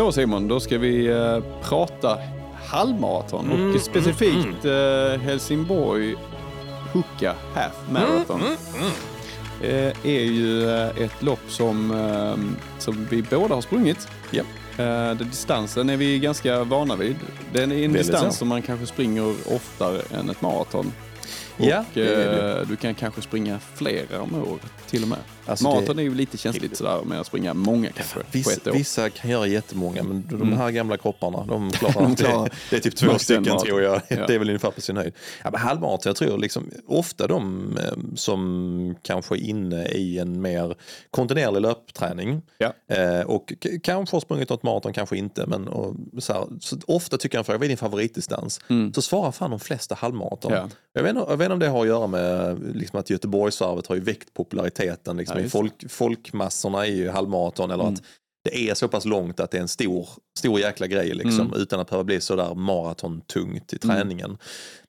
då Simon, då ska vi eh, prata halvmaraton Mm, och specifikt eh, Helsingborg Hoka Half Marathon. Mm, Eh, är ju eh, ett lopp som, eh, som vi båda har sprungit. Ja. Eh, den distansen är vi ganska vana vid. Den är en Väldigt distans så. som man kanske springer oftare än ett maraton. Och Ja, det är det. eh, du kan kanske springa flera om året till och med. Alltså, Maraton det- är ju lite känsligt sådär med att springa många kanske på Vissa, ett år. vissa kan göra jättemånga, men de Mm. här gamla kropparna, de klarar De klarar det. Det är typ två stycken maraton. tror jag. Ja. Det är väl ungefär på sin höjd. Ja, men halvmaraton, jag tror liksom, ofta de eh, som kanske är inne i en mer kontinuerlig löpträning Ja. eh, och kanske har sprungit något maraton, kanske inte, men och, så här, så ofta tycker jag en fråga, vad är din favoritdistans? Så svarar fan de flesta halvmaraton. Mm. Ja. Jag, vet, jag vet inte om det har att göra med liksom, att Göteborgsvarvet har ju väckt populariteten liksom, Ja, i det. folk, folkmassorna i halvmaraton eller Mm. att det är så pass långt att det är en stor, stor jäkla grej liksom, Mm. utan att behöva bli sådär maratontungt i träningen.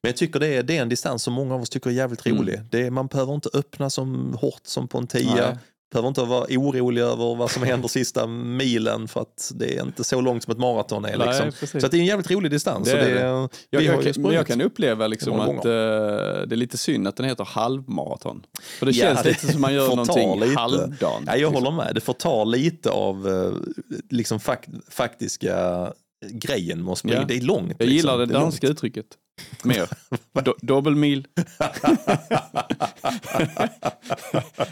Men jag tycker det är, det är en distans som många av oss tycker är jävligt rolig. Det är, man behöver inte öppna så hårt som på en tia. Nej. Behöver inte vara orolig över vad som händer sista milen för att det är inte så långt som ett maraton är. Nej, Liksom. precis. Så det är en jävligt rolig distans. Det det, det. är- Jag, jag, kan, jag kan uppleva liksom att eh, det är lite synd att den heter halvmaraton. För det Ja, känns det lite som man gör någonting lite. halvdant. Ja, jag liksom. håller med. Det får ta lite av eh, liksom fak faktiska grejen att springa. Ja. Det är långt. Jag gillar liksom. det är danska uttrycket mer. Do, Dobbelmil.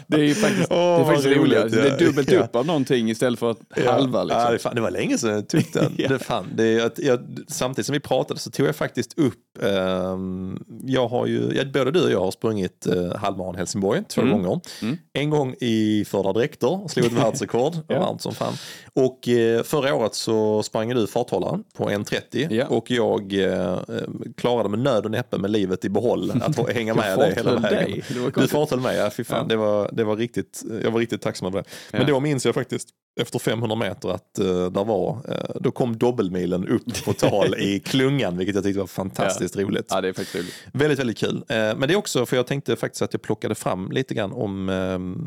det är ju faktiskt, det är faktiskt roligare. roligt, Det är ja. dubbelt Ja. upp av någonting istället för att Ja. halva. Liksom. Ja, det, fan, det var länge sedan jag tog den. Ja. det, fan, det, att jag, samtidigt som vi pratade så tog jag faktiskt upp, ehm, jag har ju, ja, både du och jag har sprungit uh, halvmaran Helsingborg två Mm. gånger. Mm. En gång i förra dräkter, slog ett världsrekord, Ja. varmt som fan. Och eh, förra året så sprang du farthållaren på 1.30 Ja. och jag eh, klarade med nöd och näppe med livet i behåll att hänga med dig hela vägen. dig. Du konstigt. farthöll mig, ja fy fan. Ja. Det, var, det var riktigt, jag var riktigt tacksam över det. Men Ja. då minns jag faktiskt efter 500 meter att uh, där var, eh, då kom dobbelmilen upp på tal i klungan, vilket jag tyckte var fantastiskt roligt. Ja, det är faktiskt roligt. Väldigt, väldigt kul. Eh, men det är också, för jag tänkte faktiskt att jag plockade fram lite grann om,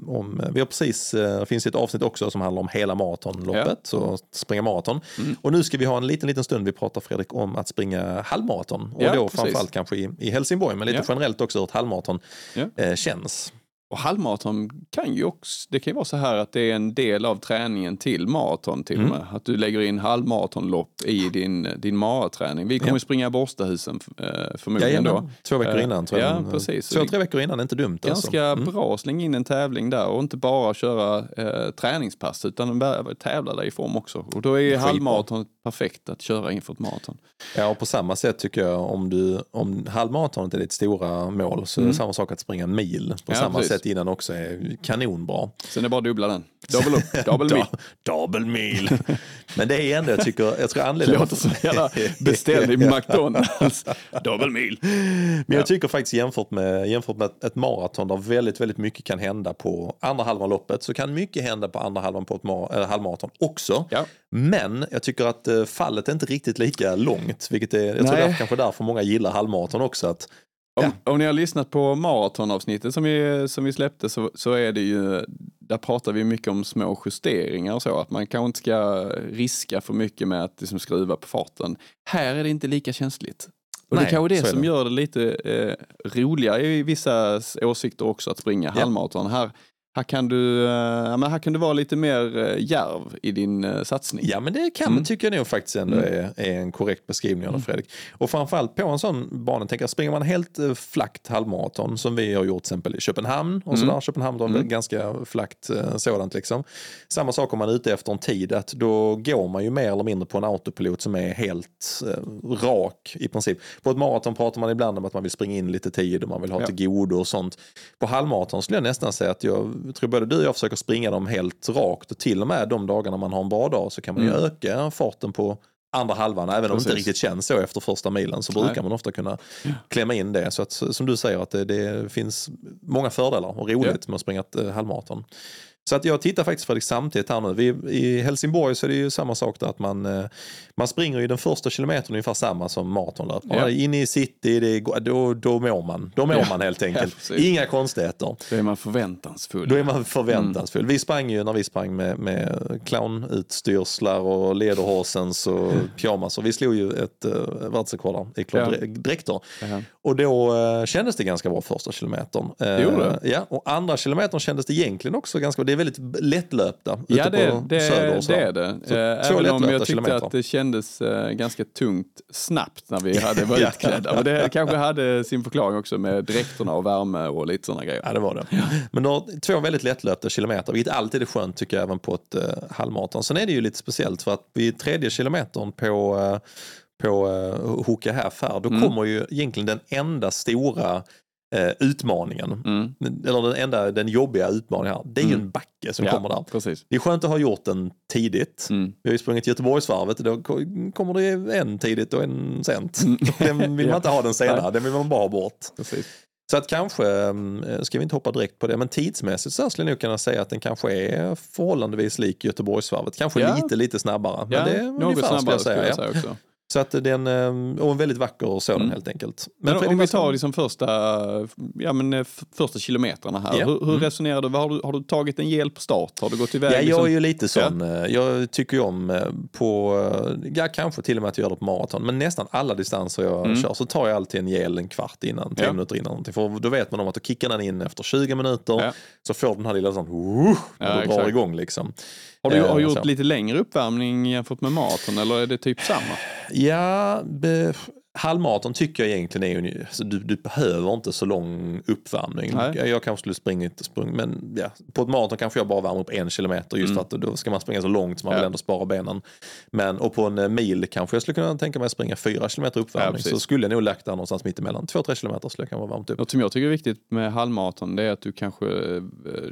om vi har precis, det finns ett avsnitt också som handlar om hela maratonloppet, så springa maraton. Mm. Och nu ska vi ha en liten, liten stund, vi pratar Fredrik om att springa halvmaraton. Och Ja, då precis. framförallt kanske i, i Helsingborg, men lite Ja. generellt också hur ett halvmaraton Ja. känns. Och halvmaraton kan ju också, det kan ju vara så här att det är en del av träningen till maraton till Mm. och med. Att du lägger in halvmaratonlopp i din, din maraträning. Vi kommer Ja. springa Borstahusen eh, förmodligen då. Jajamän, två veckor Eh, innan tror jag. ja, den- precis. Två, tre veckor innan är inte dumt. Ganska alltså. bra att slänga in en tävling där och inte bara köra eh, träningspass utan tävla där i form också. Och då är halvmaraton perfekt att köra inför ett maraton. Ja, och på samma sätt tycker jag om, du, om halvmaratonet är ditt stora mål så är det samma sak att springa en mil på Mm. Ja, samma precis. sätt innan också är kanonbra. Sen är det bara att dubbla den. Double upp, double mil. Double mil. Men det är ändå, jag tycker, jag tror anledningen... låter som jävla beställd i McDonalds. Double mil. Men jag tycker faktiskt jämfört med, jämfört med ett, maraton där väldigt, väldigt mycket kan hända på andra halvan loppet så kan mycket hända på andra halvan på ett mar- eller halvmaraton också. Ja. Men jag tycker att eh, fallet är inte riktigt lika långt, vilket är, jag tror det är kanske därför många gillar halvmaraton också. Att, Om, om ni har lyssnat på maratonavsnittet som vi, som vi släppte så, så är det ju, där pratar vi mycket om små justeringar och så, att man kanske inte ska riska för mycket med att liksom skruva på farten. Här är det inte lika känsligt. Och det Nej, är kanske så det är som det. gör det lite eh, roligare i vissa åsikter också att springa halvmaraton. Här, här, kan du, eh, ja, men här kan du vara lite mer eh, djärv i din eh, satsning. Ja men det kan Mm. man tycka nog faktiskt ändå är, är en korrekt beskrivning av det Fredrik. Och framförallt på en sån bana, tänker jag, springer man helt flackt halvmaraton som vi har gjort till exempel i Köpenhamn och sådär. Köpenhamn var väl ganska flackt sådant liksom. Samma sak om man är ute efter en tid, att då går man ju mer eller mindre på en autopilot som är helt eh, rak i princip. På ett maraton pratar man ibland om att man vill springa in lite tid och man vill ha Ja. till godo och sånt. På halvmaraton skulle jag nästan säga att jag tror både du och jag försöker springa dem helt rakt och till och med de dagarna man har en bra dag så kan man ju Mm. öka farten på andra halvan. Även om det inte Precis. riktigt känns så efter första milen så brukar Nej. man ofta kunna klämma in det. Så att, som du säger att det, det finns många fördelar och roligt med att springa ett eh, halvmaraton. Så att jag tittar faktiskt Fredrik samtidigt här nu. Vi, I Helsingborg så är det ju samma sak där att man, eh, man springer ju den första kilometern ungefär samma som maratonlöpare. Ja. Inne i city, det då, då mår man. Då mår Ja. man helt enkelt. Ja. Inga konstigheter. Då är man förväntansfull. Då är man förväntansfull. Vi sprang ju när vi sprang med, med clownutstyrslar och lederhorsens och pyjamas. Och vi slog ju ett uh, världsrekord i Ja. dräkter. Ja. Och då eh, kändes det ganska bra första kilometern. Det gjorde Eh, Ja, och andra kilometern kändes det egentligen också ganska bra. Väldigt lättlöpta ute Ja, det, på det, söder och så. det är det. Så Eh, Även om jag tyckte kilometer. att det kändes eh, ganska tungt snabbt när vi hade var Ja. utklädda. Men det kanske hade sin förklaring också med dräkterna och värme och lite sådana grejer. Ja, det var det. Men du har två väldigt lättlöpta kilometer, vilket alltid är skönt tycker jag även på ett uh, halvmaraton. Sen är det ju lite speciellt för att vid tredje kilometern på, uh, på uh, Hoka Half här, då Mm. kommer ju egentligen den enda stora eh, utmaningen, Mm. eller den enda den jobbiga utmaningen här, det är ju Mm. en backe som Ja, kommer där. Precis. Det är skönt att ha gjort den tidigt. Mm. Vi har ju sprungit Göteborgsvarvet, då ko- kommer det en tidigt och en sent. Den vill man Ja. inte ha den senare, den vill man bara ha bort. precis. Så att kanske, eh, ska vi inte hoppa direkt på det, men tidsmässigt så skulle jag nog kunna säga att den kanske är förhållandevis lik Göteborgsvarvet. Kanske Ja. lite, lite snabbare. Men det är något ungefär skulle snabbare jag säga. skulle jag ja. säga också. Så att den, eh, och en väldigt vacker sådan Mm. helt enkelt. Men Fredrik, om vi tar liksom första, ja, men, eh, första kilometrarna här. Ja. Hur, hur Mm. resonerar du? Har, du? har du tagit en hjälp på start? Har du gått iväg? Ja, jag liksom? är ju lite sån. eh, Jag tycker ju om på, ja kanske till och med att jag gör det på maraton, men nästan alla distanser jag Mm. kör så tar jag alltid en gel en kvart innan, tio Ja. minuter innan. För då vet man om att då kickar den in efter 20 minuter, Ja. så får den här lilla sån, uh, när Ja, du drar igång liksom. Har du har gjort så. lite längre uppvärmning jämfört med maraton eller är det typ samma? Ja, be, halvmaraton tycker jag egentligen är ungefär, så du, du behöver inte så lång uppvärmning. Nej. Jag, jag kanske skulle springit, sprung, men ja, på ett maraton kanske jag bara värmer upp en kilometer just för att då ska man springa så långt så man Mm. Ja. vill ändå spara benen. Men, och på en eh, mil kanske jag skulle kunna tänka mig att springa fyra kilometer Ja, uppvärmning precis. så skulle jag nog lagt där någonstans mitt emellan. Två, tre kilometer skulle jag kanske värmt upp. Något som jag tycker är viktigt med halvmaraton det är att du kanske eh,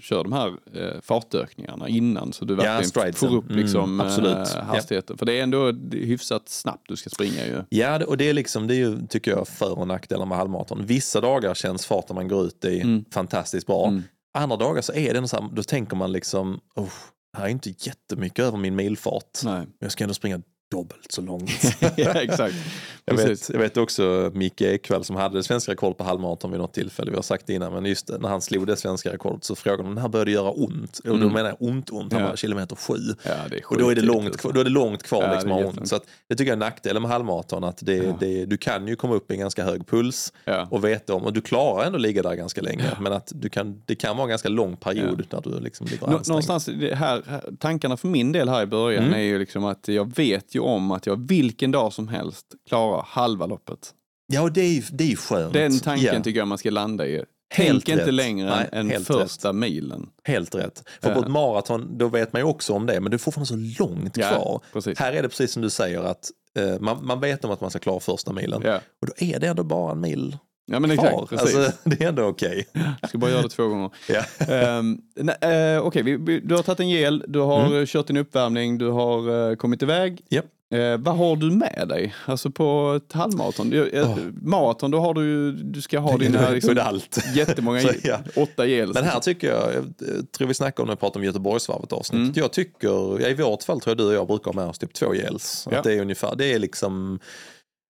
kör de här eh, fartökningarna innan så du verkligen får upp liksom, Mm, eh, Ja. hastigheten. För det är ändå hyfsat snabbt du ska springa ju. Ja, det- och det är liksom, det är ju, tycker jag, för och nackdelar med halvmaraton. Vissa dagar känns farten man går ut i Mm. fantastiskt bra. Mm. Andra dagar så är det så här, då tänker man liksom, oh, här är inte jättemycket över min milfart. Nej. Jag ska ändå springa dubbelt så långt. ja, exakt. jag, vet, jag vet också Micke Ekvall som hade det svenska rekordet på halvmaraton vid något tillfälle. Vi har sagt det innan, men just när han slog det svenska rekordet så frågade de, när började det göra ont? Och då Mm. menar jag ont, ont. Han Ja. var kilometer sju. Ja, det är Och då är det långt, alltså. då är det långt kvar Ja, liksom det att ont. Så att, det tycker jag är nackdelen med halvmaraton. Att det, Ja. det, du kan ju komma upp i en ganska hög puls och veta om, och du klarar ändå ligga där ganska länge. Men att du kan, det kan vara en ganska lång period där du liksom ligger Nå- ansträngd. Någonstans, här, här- tankarna för min del här i början Mm. är ju liksom att jag vet ju om att jag vilken dag som helst klarar halva loppet. Ja, och det är det är skönt. Den tanken ja, tycker jag man ska landa i. Helt Tänk inte rätt. längre Nej, än första milen. Helt rätt. För på Ja. ett maraton, då vet man ju också om det, men det är fortfarande så långt Ja, kvar. precis. Här är det precis som du säger att eh, man, man vet om att man ska klara första milen. Ja, Och då är det ändå bara en mil ja men kvar. exakt. Precis. Alltså, det är ändå okej. Jag ska bara göra det två gånger. Ja. um, uh, Okej, vi- du har tagit en gel, du har Mm. eh, kört din uppvärmning, du har eh, kommit iväg. Japp. Eh, vad har du med dig? Alltså på ett halvmaraton? Åh. Maraton, då har du du ska ha dina liksom, jättemånga, Så, ja. åtta gel. Men här tycker jag, jag tror vi snackade om när vi pratade om Göteborgsvarvet avsnittet. Mm. Jag tycker, i vårt fall tror jag du och jag brukar ha med oss typ två gels. Ja. Att det är ungefär, det är liksom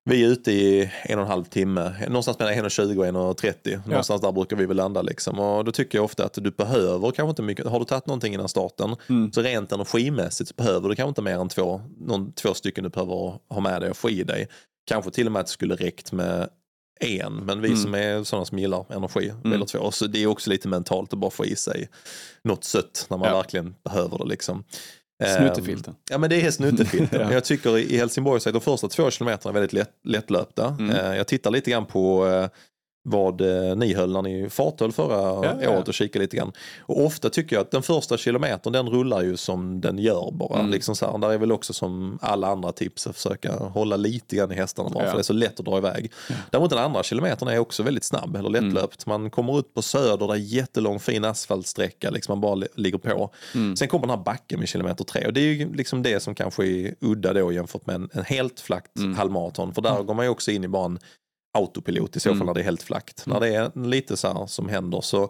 vi är ute i en och en halv timme, någonstans mellan 1.20 och 1.30. Någonstans där brukar vi väl landa liksom. Och då tycker jag ofta att du behöver kanske inte mycket, har du tagit någonting innan starten, Mm. så rent energimässigt så behöver du kanske inte mer än två, någon, två stycken du behöver ha med dig och få i dig. Kanske till och med att det skulle räckt med en, men vi Mm. som är sådana som gillar energi väljer två. Så det är också lite mentalt att bara få i sig något sött när man Ja. verkligen behöver det. Liksom. Ehm, Snuttefilten. Ja men det är snuttefilten. Ja. Jag tycker i Helsingborg så är de första två kilometerna väldigt lätt, lättlöpta. Mm. Eh, Jag tittar lite grann på eh, vad eh, ni höll när ni farthöll förra Ja, ja. året och kikade lite grann. Och ofta tycker jag att den första kilometern den rullar ju som den gör bara. Mm. Liksom så här, där är väl också som alla andra tips att försöka hålla lite grann i hästarna bara Ja. för det är så lätt att dra iväg. Däremot den andra kilometern är också väldigt snabb eller Mm. lättlöpt. Man kommer ut på söder där är jättelång fin asfaltsträcka, liksom man bara li- ligger på. Mm. Sen kommer den här backen med kilometer tre och det är ju liksom det som kanske är udda då jämfört med en, en helt flackt Mm. halvmaraton. För där går man ju också in i bara en autopilot i så fall Mm. när det är helt flackt. När det är lite så här som händer så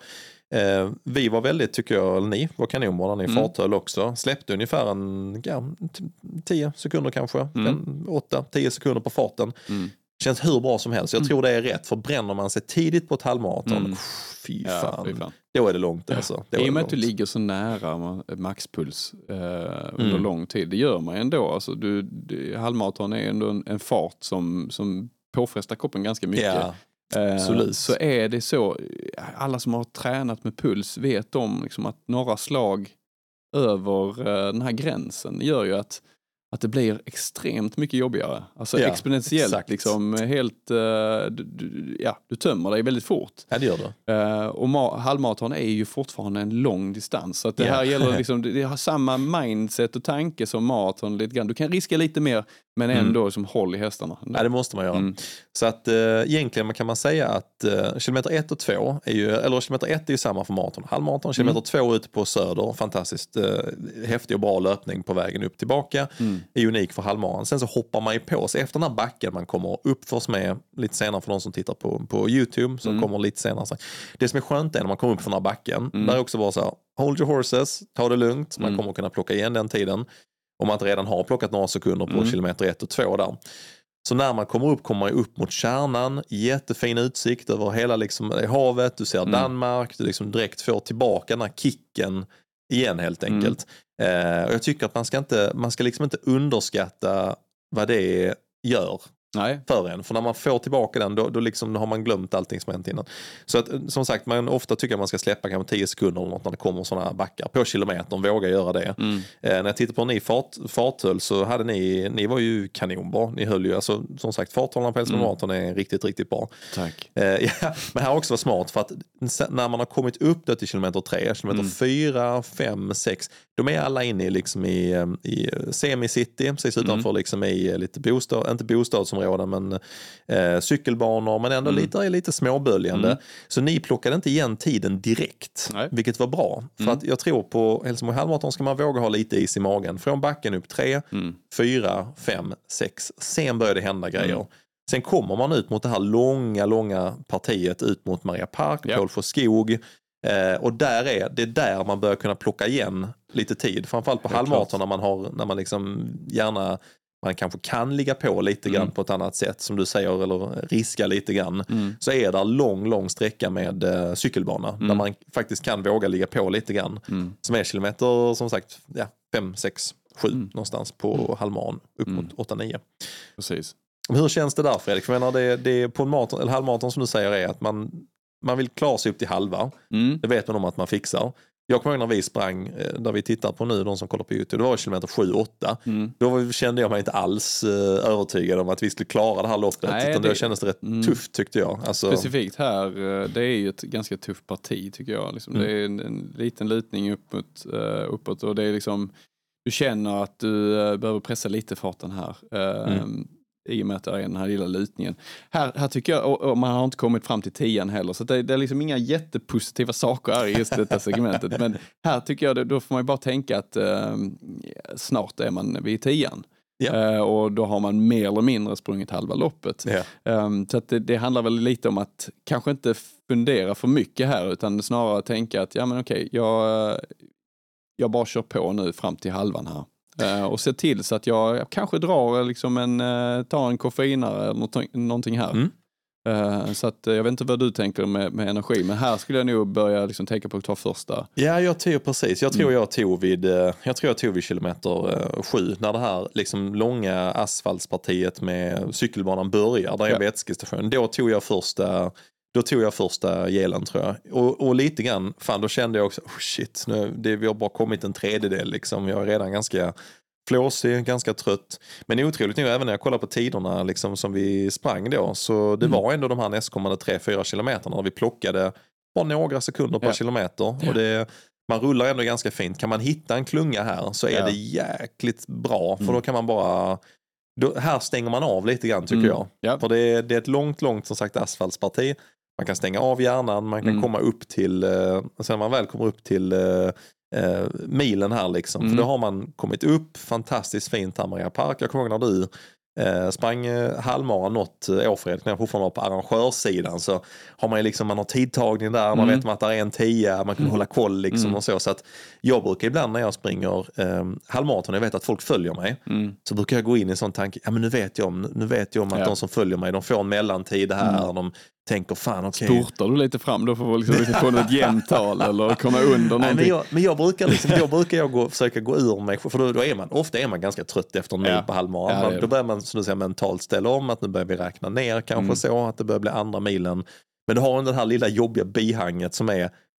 eh, vi var väldigt, tycker jag, eller ni var kanonbra när ni Mm. farthöll också. Släppte ungefär en, ja, t- 10 sekunder kanske, Mm. 8-10 sekunder på farten. Mm. Känns hur bra som helst. Jag tror det är rätt, för bränner man sig tidigt på ett halvmaraton, Mm. fy, Ja, fan. fy fan. Då är det långt alltså. Då I och med att du ligger så nära ma- maxpuls eh, under Mm. lång tid, det gör man ju ändå. Alltså, du, du, halvmaraton är ändå en, en fart som, som påfrestar kroppen ganska mycket. Ja, Eh. Så är det så, alla som har tränat med puls vet om liksom att några slag över eh, den här gränsen gör ju att, att det blir extremt mycket jobbigare. Alltså Ja, exponentiellt, exakt. liksom helt, eh, du, du, ja, du tömmer dig väldigt fort. ja, det gör det. Eh, och ma- halvmaraton är ju fortfarande en lång distans. Så det Ja. här gäller liksom, det, har samma mindset och tanke som maraton lite grann. Du kan riska lite mer men Mm. ändå som håll i hästarna. Ja, det måste man göra. Mm. Så att eh, egentligen kan man säga att kilometer 1 och 2 är ju, eller kilometer 1 är ju samma för maraton. Halvmaraton, kilometer 2 ute på söder, fantastiskt eh, häftig och bra löpning på vägen upp tillbaka. Mm. Är unik för halvmaran. Sen så hoppar man ju på sig efter den här backen man kommer uppförs med lite senare för de som tittar på, på YouTube som Mm. kommer lite senare. Det som är skönt är när man kommer upp för den här backen, Mm. där är också bara så här, hold your horses, ta det lugnt, man Mm. kommer kunna plocka igen den tiden. Om man inte redan har plockat några sekunder på Mm. kilometer 1 och 2 där. Så när man kommer upp kommer man upp mot kärnan, jättefin utsikt över hela liksom, eh, havet, du ser Mm. Danmark, du liksom direkt får tillbaka den här kicken igen helt Mm. Eh, och jag tycker att man ska, inte, man ska liksom inte underskatta vad det gör. Nej, för en. För när man får tillbaka den då, då, liksom, då har man glömt allting som hänt innan. Så att, som sagt, man ofta tycker att man ska släppa kanske 10 sekunder eller något när det kommer sådana här backar på kilometern. Våga göra det. mm. Eh, när jag tittar på ni fart, farthöll så hade ni, ni var ju kanonbra. Ni höll ju, alltså, som sagt farthållarna på Älvsbyn Mm. Marathon är riktigt, riktigt bra. tack. Eh, ja, men här också varit smart för att när man har kommit upp till kilometer 3, kilometer Mm. 4, 5, 6, de är alla inne i, liksom i, eh, i semicity, precis Mm. utanför liksom i eh, lite bostad, inte bostadsområden men eh, cykelbanor men ändå Mm. lite, lite småböljande. Mm. Så ni plockade inte igen tiden direkt, Nej. vilket var bra. För Mm. att jag tror på Helsingborg halvmaraton ska man våga ha lite is i magen. Från backen upp 3, Mm. 4, 5, 6. Sen börjar det hända grejer. Mm. Sen kommer man ut mot det här långa, långa partiet ut mot Maria Park, Ja. Pålsjö skog. Eh, och där är, det är där man börjar kunna plocka igen lite tid. Framförallt på halvmaraton när man har, när man liksom gärna, man kanske kan ligga på lite grann Mm. på ett annat sätt som du säger, eller riska lite grann. Mm. Så är det lång, lång sträcka med eh, cykelbana där Mm. man faktiskt kan våga ligga på lite grann. Mm. Som är kilometer, som sagt, ja, 5, 6, 7 Mm. någonstans på halvmaran, upp Mm. mot 8-9. Precis. Hur känns det där Fredrik? För jag menar, det, det på en maraton, eller halvmaraton som du säger är att man, man vill klara sig upp till halva. Mm. Det vet man om att man fixar. Jag kommer ihåg när vi sprang, eh, där vi tittar på nu, de som kollar på YouTube, det var kilometer 7-8. Mm. Då kände jag mig inte alls eh, övertygad om att vi skulle klara det här loppet. Nej, utan det- då kändes det rätt Mm. tufft tyckte jag. Alltså, Specifikt här, eh, det är ju ett ganska tufft parti tycker jag. Liksom. Mm. Det är en, en liten lutning uppåt, eh, uppåt och det är liksom, du känner att du eh, behöver pressa lite farten här. I och med att det är den här lilla lutningen. Här, här tycker jag, och, och man har inte kommit fram till tian heller, så det, det är liksom inga jättepositiva saker här i just detta segmentet. Men här tycker jag, då får man ju bara tänka att eh, snart är man vid tian. Eh, och då har man mer eller mindre sprungit halva loppet. Um, så att det, det handlar väl lite om att kanske inte fundera för mycket här utan snarare tänka att ja men okej, jag, jag bara kör på nu fram till halvan här. Eh, och se till så att jag, jag kanske drar liksom en, uh, tar en koffeinare eller någonting, någonting här. Mm. Eh, så att eh, jag vet inte vad du tänker med, med energi men här skulle jag nog börja liksom tänka på att ta första. Ja, jag tog precis. Jag tror Mm. jag tog vid, eh, jag tror jag tog vid kilometer eh, sju när det här liksom långa asfaltspartiet med cykelbanan börjar, där är Ja. vätskestation. Då tog jag första då tog jag första gelen tror jag. Och, och lite grann, fan då kände jag också, oh shit, nu, det, vi har bara kommit en tredjedel liksom. Jag är redan ganska flåsig, ganska trött. Men otroligt nog, även när jag kollar på tiderna liksom, som vi sprang då, så det Mm. var ändå de här nästkommande 3-4 kilometerna där vi plockade bara några sekunder per Ja. kilometer. Ja. Och det, man rullar ändå ganska fint. Kan man hitta en klunga här så är Ja. det jäkligt bra. För Mm. då kan man bara, då, här stänger man av lite grann tycker Mm. jag. Ja. För det är, det är ett långt, långt som sagt asfaltsparti. Man kan stänga av hjärnan, man kan Mm. komma upp till, eh, sen när man väl kommer upp till eh, eh, milen här liksom. Mm. För då har man kommit upp, fantastiskt fint här Maria Park. Jag kommer ihåg när du Eh, sprang eh, halvmara något eh, år Fredrik, när jag fortfarande var på arrangörssidan så har man ju liksom, man har tidtagning där, man Mm. vet att det är en tia, man kan hålla koll liksom och så. Så att jag brukar ibland när jag springer eh, halvmaraton, jag vet att folk följer mig, så brukar jag gå in i en sån tanke, ja men nu vet jag om, nu vet jag om att Ja. de som följer mig, de får en mellantid här, de tänker fan okej. Spurtar du lite fram då för att liksom, få något jämnt tal eller komma under Nej, men någonting? jag, men jag brukar, liksom, då brukar jag gå, försöka gå ur mig, för då, då är man, ofta är man ganska trött efter en mil Ja. på halvmaran. Ja, då börjar man som du säger, mentalt ställa om, att nu börjar vi räkna ner kanske Mm. så, att det börjar bli andra milen. Men du har den här lilla jobbiga bihanget som är,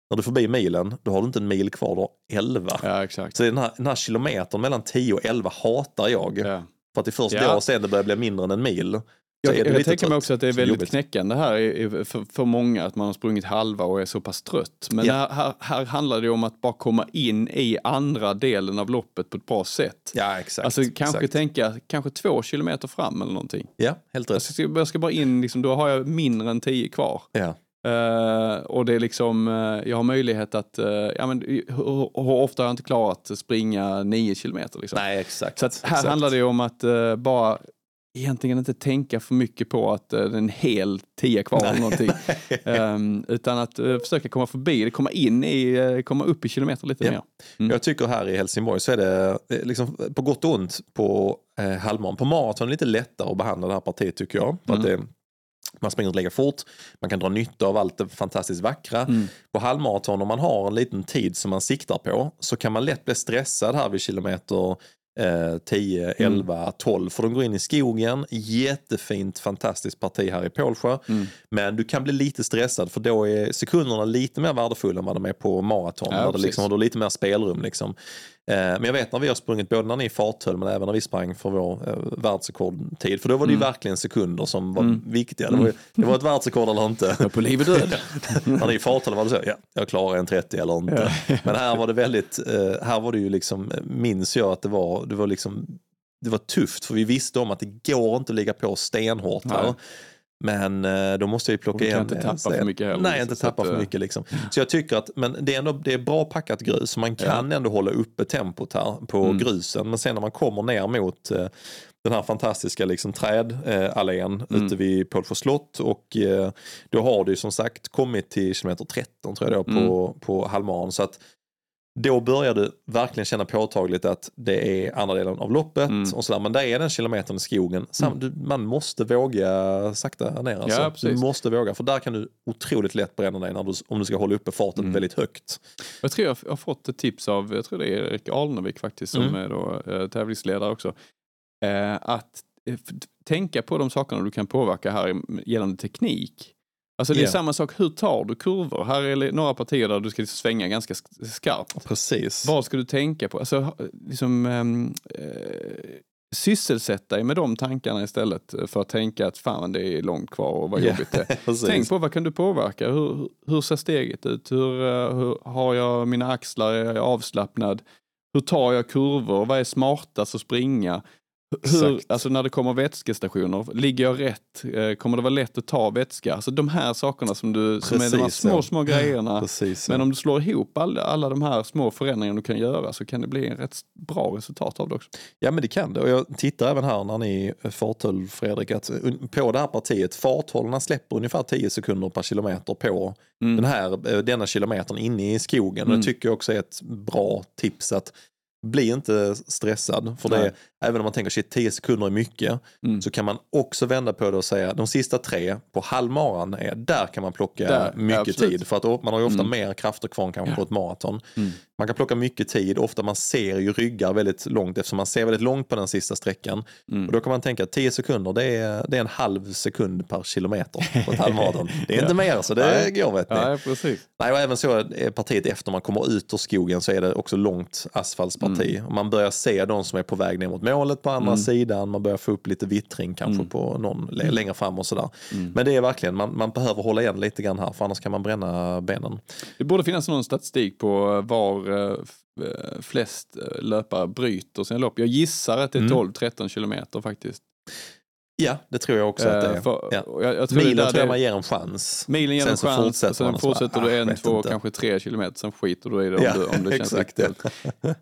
när du är förbi milen, då har du inte en mil kvar, du har 11. Ja, exakt. Så den här, den här kilometern mellan 10 och 11 hatar jag. Ja. För att det är först Ja. då sen det börjar bli mindre än en mil. Jag, jag lite tänker mig också att det är väldigt jobbigt. knäckande här för, för många att man har sprungit halva och är så pass trött. Men Ja. här, här, här handlar det om att bara komma in i andra delen av loppet på ett bra sätt. Ja, exakt. Alltså kanske exakt. tänka kanske två kilometer fram eller någonting. Ja, helt rätt. Jag ska, jag ska bara in, liksom, då har jag mindre än tio kvar. Ja. Eh, och det är liksom, eh, jag har möjlighet att, eh, ja men hur, hur ofta har jag inte klarat att springa nio kilometer liksom. Nej, exakt. Så här exakt. handlar det ju om att bara egentligen inte tänka för mycket på att uh, det är en hel tia kvar eller någonting. Ehm, utan att eh, försöka komma förbi det, komma in i, eh, komma upp i kilometer lite Ja. mer. Mm. Jag tycker här i Helsingborg så är det eh, liksom, på gott och ont på eh, halvmaran. På maraton är det lite lättare att behandla det här partiet tycker jag. För att Mm. det, man springer lika fort, man kan dra nytta av allt det fantastiskt vackra. Mm. På halvmaraton om man har en liten tid som man siktar på så kan man lätt bli stressad här vid kilometer eh, 10, Mm. 11, 12 för de går in i skogen. Jättefint fantastiskt parti här i Pålsjö. Mm. Men du kan bli lite stressad för då är sekunderna lite mer värdefulla än vad de är på maraton. Ja, där liksom har du lite mer spelrum. Liksom. Eh, men jag vet när vi har sprungit, både när ni farthöll men även när vi sprang för vår eh, världsrekordtid. För då var det ju verkligen sekunder som var viktiga. Det var, det var ett världsrekord eller inte. På liv och död. när ni farthöll var det så, ja, jag klarar en 30 eller inte. Men här var det väldigt, eh, här var det ju liksom, minns jag att det var, det var liksom, det var tufft för vi visste om att det går inte att ligga på stenhårt här. Men eh, då måste jag ju plocka Och vi kan igen inte det. tappa för mycket heller, Nej, liksom, inte tappa för eh, mycket liksom. Så jag tycker att, men det är ändå det är bra packat grus så man kan ändå hålla uppe tempot här på Mm. grusen. Men sen när man kommer ner mot eh, den här fantastiska liksom trädallén Mm. ute vid Pålsjö slott och eh, då har du som sagt kommit till kilometer 13 tror jag då på, Mm. på halvmaran. Så att då börjar du verkligen känna påtagligt att det är andra delen av loppet Mm. och sådär. Men där är den kilometern i skogen. Sam, du, man måste våga sakta ner alltså. Ja, du måste våga för där kan du otroligt lätt bränna dig du, om du ska hålla uppe farten Mm. väldigt högt. Jag tror jag har fått ett tips av, jag tror det är Erik Alnevik faktiskt som Mm. är då, eh, tävlingsledare också. Eh, att eh, tänka på de sakerna du kan påverka här gällande teknik. Alltså det är Ja. samma sak, hur tar du kurvor? Här är några partier där du ska liksom svänga ganska sk- skarpt. Precis. Vad ska du tänka på? Alltså, liksom, ehm, eh, sysselsätta dig med de tankarna istället för att tänka att fan det är långt kvar och vad jobbigt det är. Tänk på vad kan du påverka? Hur, hur ser steget ut? Hur, eh, hur har jag mina axlar? Är jag avslappnad? Hur tar jag kurvor? Vad är smartast att springa? Hur, alltså när det kommer vätskestationer, ligger jag rätt? Eh, Kommer det vara lätt att ta vätska? Alltså de här sakerna som, du, som är de här små, små grejerna. Precis. Men om du slår ihop alla, alla de här små förändringarna du kan göra så kan det bli en rätt bra resultat av det också. Ja men det kan det och jag tittar även här när ni farthöll Fredrik att på det här partiet farthållarna släpper ungefär 10 sekunder per kilometer på Mm. den här, eh, denna kilometern inne i skogen. Och Mm. det tycker jag också är ett bra tips att bli inte stressad. För det, Nej. även om man tänker shit 10 sekunder är mycket Mm. så kan man också vända på det och säga de sista tre på halvmaran, är, där kan man plocka Där, mycket absolut. tid. För att man har ju ofta Mm. mer krafter kvar än kanske Ja. på ett maraton. Mm. Man kan plocka mycket tid, ofta man ser ju ryggar väldigt långt eftersom man ser väldigt långt på den sista sträckan. Mm. Och då kan man tänka att 10 sekunder det är, det är en halv sekund per kilometer på ett halvmaraton. Det är inte mer så det Nej. går vet ni. Ja, precis. Nej, och även så är partiet efter man kommer ut ur skogen så är det också långt asfaltsparti. Och man börjar se de som är på väg ner mot målet på andra Mm. sidan. Man börjar få upp lite vittring kanske Mm. på någon l- längre fram och sådär. Mm. Men det är verkligen, man, man behöver hålla igen lite grann här för annars kan man bränna benen. Det borde finnas någon statistik på var eh, eh, flest eh, löpare bryter sina lopp. Jag gissar att det är Mm. 12-13 kilometer faktiskt. Ja, det tror jag också att det Eh, är. för- ja. jag, jag tror Milen tror jag man ger en chans. Milen ger Sen en chans, fortsätter sen så bara, fortsätter ah, du en, två, inte. kanske tre kilometer, sen skiter du i det om, Ja, du, om det känns riktigt.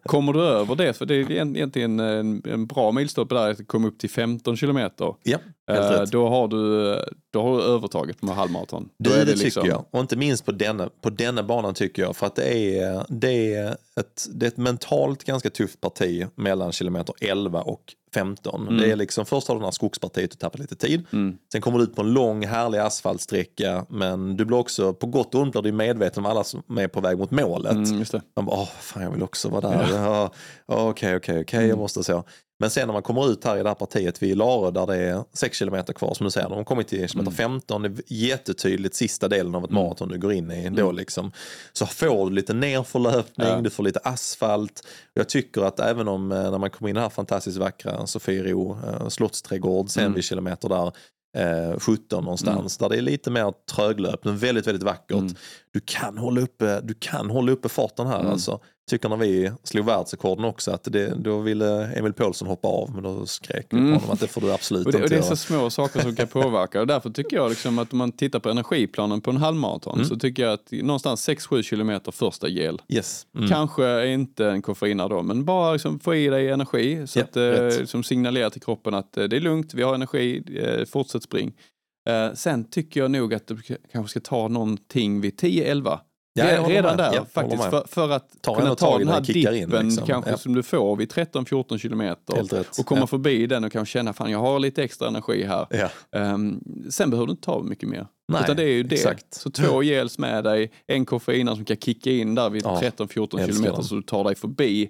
Kommer du över det, för det är egent- egentligen en, en bra milstolpe där, att komma upp till 15 kilometer. Ja, Eh, rätt. då, har du, då har du övertaget på halvmaraton. Då Det, det, liksom- tycker jag. Och inte minst på denna, på denna banan tycker jag. För att det är, det, är ett, det är ett mentalt ganska tufft parti mellan kilometer 11 och 15. Det är liksom, först har du den här skogspartiet, du tappar lite tid. Mm. Sen kommer du ut på en lång härlig asfaltsträcka. Men du blir också, på gott och ont blir du medveten om alla som är på väg mot målet. Mm, just det. Man bara, åh, fan jag vill också vara där. Okej, okej, okej, Mm. jag måste så. Men sen när man kommer ut här i det här partiet vid Larö där det är 6 kilometer kvar som du säger, de har kommit till kilometer Mm. 15, det är jättetydligt sista delen av ett maraton du går in i då Mm. liksom. Så får du lite nerförlöpning, Ja. du får lite asfalt. Jag tycker att även om eh, när man kommer in i den här fantastiskt vackra Sofiero eh, slottsträdgård sen Mm. vid kilometer där eh, 17 någonstans, där det är lite mer tröglöp, men väldigt, väldigt vackert. Mm. Du, kan hålla uppe, du kan hålla uppe farten här Mm. alltså. Tycker när vi slog världsrekorden också att det, då ville Emil Paulsson hoppa av men då skrek vi Mm. på honom att det får du absolut Och det, och inte det är så små saker som kan påverka och därför tycker jag liksom att om man tittar på energiplanen på en halvmaraton Mm. så tycker jag att någonstans 6-7 kilometer första gel. Yes. Mm. Kanske inte en koffeinare då, men bara liksom få i dig energi så Ja, att eh, rätt. som signalerar till kroppen att eh, det är lugnt, vi har energi, eh, fortsätt spring. Eh, sen tycker jag nog att du kanske ska ta någonting vid 10-11. Ja, Redan där Ja, faktiskt för, för att Tar kunna ta den här det kickar in, dippen liksom. kanske Ja. som du får vid 13-14 kilometer och komma Ja. förbi den och kanske känna fan jag har lite extra energi här. Ehm, sen behöver du inte ta mycket mer. Nej, Utan det är ju det. exakt. Så två gels med dig, en koffeinare som kan kicka in där vid Ja, 13-14 älskar kilometer så du tar dig förbi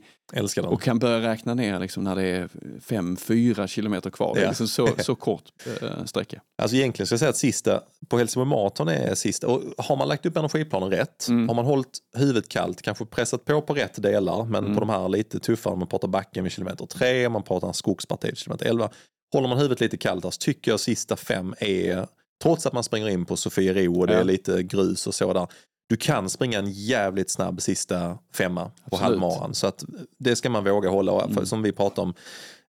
och kan börja räkna ner liksom när det är 5-4 kilometer kvar. Det är Ja. liksom så, så kort eh, sträcka. Alltså egentligen ska jag säga att sista, på Helsingborg Marathon är sista, och har man lagt upp energiplanen rätt, Mm. har man hållit huvudet kallt, kanske pressat på på rätt delar, men Mm. på de här lite tuffare, man pratar backen vid kilometer 3, man pratar skogspartiet vid kilometer 11, håller man huvudet lite kallt där så tycker jag sista fem är, trots att man springer in på Sofiero och det Ja. är lite grus och så där, du kan springa en jävligt snabb sista femma på halvmaran. Så att det ska man våga hålla. Och Mm. som vi pratar om,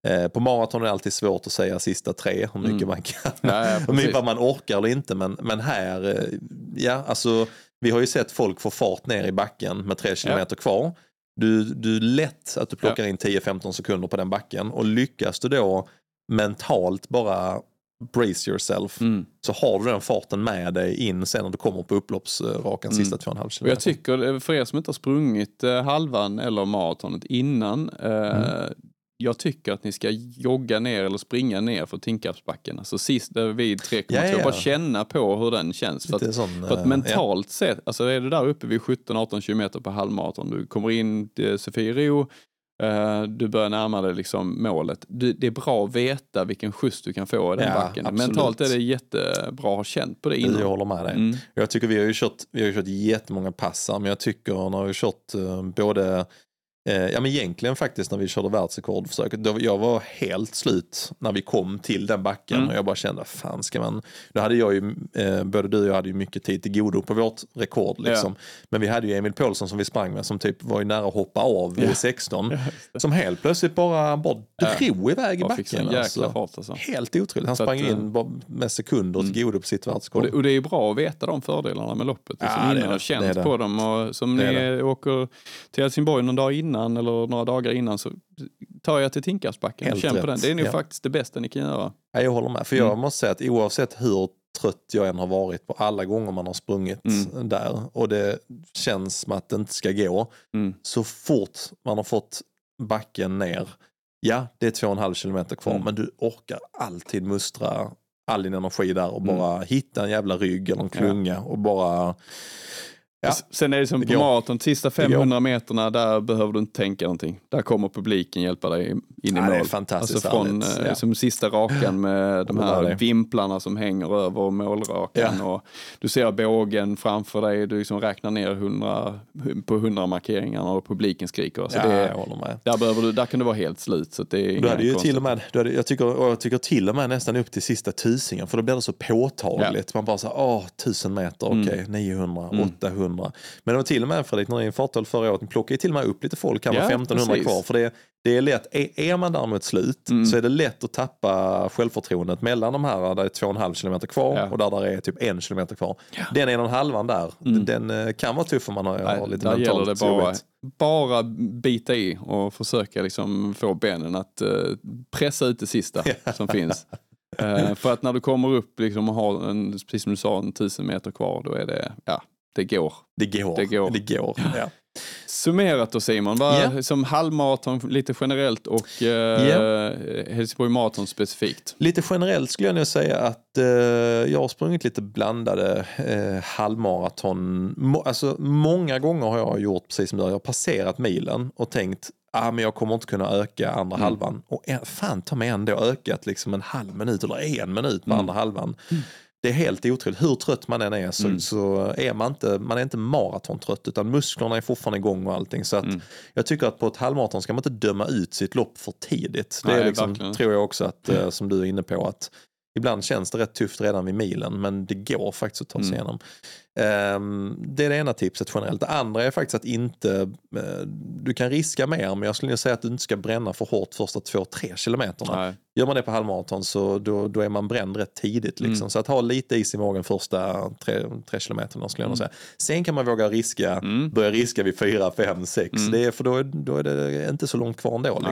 eh, på maraton är det alltid svårt att säga sista tre, hur mycket Mm. man kan. Ja, ja, hur mycket man orkar eller inte. Men, men här, eh, ja alltså, vi har ju sett folk få fart ner i backen med tre kilometer kvar. Du, du lätt att du plockar in 10-15 sekunder på den backen och lyckas du då mentalt bara brace yourself Mm. så har du den farten med dig in sen när du kommer på upploppsrakan Mm. sista 2,5 Och kilometer. jag tycker, eh, för er som inte har sprungit eh, halvan eller maratonet innan, eh, Mm. jag tycker att ni ska jogga ner eller springa ner för Tinkarpsbacken. Alltså sist vid 3,2, Ja, ja, ja. bara känna på hur den känns. För att, sån, för att eh, mentalt sett, alltså är du där uppe vid 17-18 kilometer på halvmaraton, du kommer in till Sofiero, eh, du börjar närma dig liksom målet. Det är bra att veta vilken skjuts du kan få i den Ja, backen. absolut. Mentalt är det jättebra att ha känt på det innan. jag håller med dig. Mm. Jag tycker vi har ju kört, vi har ju kört jättemånga passar men jag tycker vi har kört eh, både Eh, ja men egentligen faktiskt när vi körde världsrekordförsöket, då jag var helt slut när vi kom till den backen Mm. och jag bara kände, fan ska man, då hade jag ju, eh, både du och jag hade ju mycket tid till godo på vårt rekord liksom. Men vi hade ju Emil Paulsson som vi sprang med som typ var ju nära att hoppa av Ja. i 16. som helt plötsligt bara, bara drog iväg i backen. Alltså. fart alltså. Helt otroligt. Han Så sprang att, eh, in bara med sekunder till godo på sitt Och världsrekord. det, och det är bra att veta de fördelarna med loppet. Ja, Liksom är innan det. och känt Det det. på dem. Och som Det ni åker till Helsingborg någon dag innan eller några dagar innan så tar jag till Tinkarpsbacken och Helt känn på den. Det är nog Ja. faktiskt det bästa ni kan göra. Ja, jag håller med. För jag Mm. måste säga att oavsett hur trött jag än har varit på alla gånger man har sprungit Mm. där och det känns som att det inte ska gå. Mm. Så fort man har fått backen ner, ja det är två och en halv kilometer kvar Mm. men du orkar alltid mustra all din energi där och Mm. bara hitta en jävla rygg eller en klunga och bara Ja. Sen är det som Det på maraton, sista går. 500 meterna, där behöver du inte tänka någonting. Där kommer publiken hjälpa dig in i Ja, mål. det är fantastiskt alltså från eh, Ja. som sista rakan med de här vimplarna som hänger över målrakan. Och du ser bågen framför dig, du liksom räknar ner 100, på 100 markeringarna och publiken skriker. Så ja, det jag är, håller med. där, behöver du, där kan du vara helt slut. Så det är Du hade ju konstigt. till och med, du hade, jag, tycker, jag tycker till och med nästan upp till sista tusingen för då blir det så påtagligt. Man bara så här, åh, tusen meter, Mm. okej, 900, Mm. 800, 1500. Men det var till och med Fredrik, när ni fartade förra året, ni plockade till och med upp lite folk, kan Ja, vara 1500 precis. kvar. För det, det är lätt, är, är man där mot slut Mm. så är det lätt att tappa självförtroendet mellan de här där det är 2,5 kilometer kvar Ja. och där det är typ en kilometer kvar. Den en och en halvan där, den eh, kan vara tuff om man har, Nej, har lite där gäller mentalt det bara, jobbigt. bara bita i och försöka liksom få benen att eh, pressa ut det sista som finns. Eh, för att när du kommer upp liksom och har, en, precis som du sa, en tusen meter kvar, då är det, ja, det går. Det går. Det går. Det går. Ja. Summerat då Simon, vad, Ja. som halvmaraton lite generellt och eh, Ja. Helsingborg Marathon specifikt. Lite generellt skulle jag nog säga att eh, jag har sprungit lite blandade eh, halvmaraton. Må, alltså, många gånger har jag gjort precis som du, jag har passerat milen och tänkt ah, men jag kommer inte kunna öka andra halvan. Och en, fan ta mig ändå ökat liksom en halv minut eller en minut på andra halvan. Det är helt otroligt. Hur trött man än är så, så är man inte, man är inte maratontrött utan musklerna är fortfarande igång och allting. Så att jag tycker att på ett halvmaraton ska man inte döma ut sitt lopp för tidigt. Det är Nej, liksom, verkligen. tror jag också att, eh, som du är inne på, att ibland känns det rätt tufft redan vid milen men det går faktiskt att ta sig igenom. Ehm, det är det ena tipset generellt. Det andra är faktiskt att inte, eh, du kan riska mer men jag skulle säga att du inte ska bränna för hårt första två, tre kilometerna. Nej. Gör man det på halvmaraton så då, då är man bränd rätt tidigt. Liksom. Mm. Så att ha lite is i magen första tre, tre kilometerna skulle jag nog säga. Sen kan man våga riska, Mm. börja riska vid fyra, fem, sex. Mm. Det är, för då, är- då är det inte så långt kvar ändå. Nej.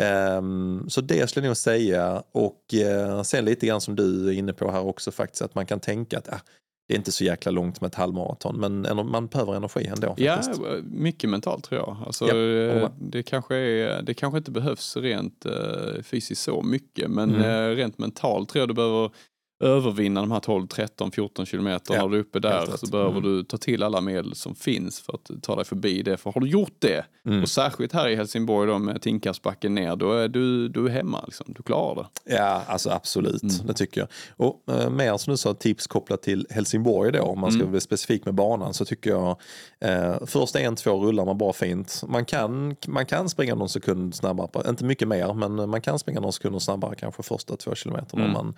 Ehm, så det skulle jag nog säga. Och eh, sen lite grann som du är inne på här också faktiskt, att man kan tänka att ah, det är inte så jäkla långt med ett halvmaraton, men en- man behöver energi ändå. Ja, Faktiskt. mycket mentalt tror jag. Alltså, Ja, eh, det, kanske är, det kanske inte behövs rent eh, fysiskt så mycket, men Mm. eh, rent mentalt tror jag du behöver övervinna de här 12, 13, 14 kilometerna. Ja, När du är uppe där så behöver Mm. du ta till alla medel som finns för att ta dig förbi det. För har du gjort det, Mm. och särskilt här i Helsingborg då med Tinkasbacken ner, då är du, du är hemma. Liksom. Du klarar det. Ja, alltså absolut. Mm. Det tycker jag. Och eh, mer som du sa, tips kopplat till Helsingborg då, om man ska Mm. vara specifik med banan, så tycker jag eh, först en, två rullar man bara fint. Man kan, man kan springa någon sekund snabbare, inte mycket mer, men man kan springa någon sekund snabbare kanske första två kilometerna. Mm. om Man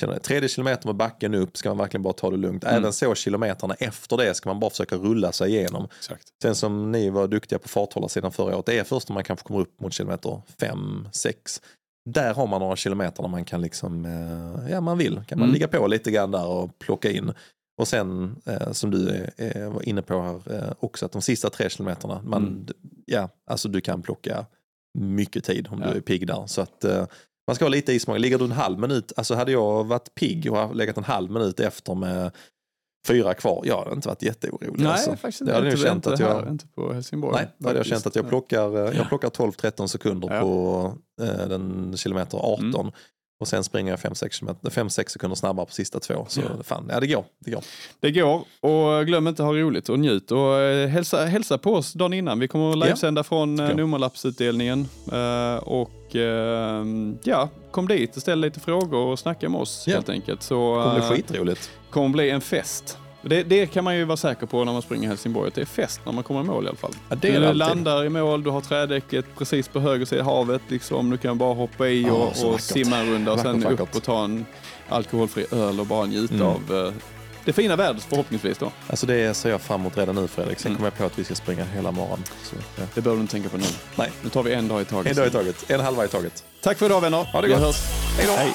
känner. Tredje kilometer med backen upp ska man verkligen bara ta det lugnt. Mm. Även så kilometerna efter det ska man bara försöka rulla sig igenom. Exakt. Sen som ni var duktiga på farthållarsidan förra året, det är först när man kanske kommer upp mot kilometer 5, 6. Där har man några kilometer där man kan liksom, eh, ja man vill, kan man Mm. ligga på lite grann där och plocka in. Och sen eh, som du eh, var inne på här eh, också, att de sista tre kilometerna, man, Mm. ja, alltså du kan plocka mycket tid om Ja. du är pigg där. Så att eh, man ska ha lite ismaga. Ligger du en halv minut, alltså hade jag varit pigg och legat en halv minut efter med fyra kvar, jag hade inte varit jätteorolig. Nej, alltså. faktiskt inte. hade jag inte, känt inte att här, jag- inte på Helsingborg. Nej, då hade jag känt att jag plockar, eh, jag plockar 12-13 sekunder Ja. på eh, den kilometer 18. Mm. Och sen springer jag 5-6 sekunder snabbare på sista två. Så Ja. fan, ja det går. Det går. Det går och glöm inte att ha roligt och njut och eh, hälsa, hälsa på oss dagen innan. Vi kommer att Ja. livesända från eh, Ska. nummerlappsutdelningen eh, och eh, ja, kom dit och ställ lite frågor och snacka med oss Ja. helt enkelt. Så Det kommer bli eh, skitroligt. kommer bli en fest. Det, det kan man ju vara säker på när man springer i Helsingborg, att det är fest när man kommer i mål i alla fall. Ja, det är du alltid. landar i mål, du har trädäcket precis på höger sida havet, liksom. du kan bara hoppa i och, så och simma en runda och sen Vackert, upp vackert. och ta en alkoholfri öl och bara njuta Mm. av eh, det fina vädret förhoppningsvis då. Alltså det ser jag fram emot redan nu Fredrik. Sen Mm. kommer jag på att vi ska springa hela morgonen. Så, ja. Det behöver du inte tänka på nu. Nej, Nu tar vi en dag i taget. en dag i taget. En halva i taget. Tack för idag vänner. Ha det Vi gott. hörs. Hej då. Hej.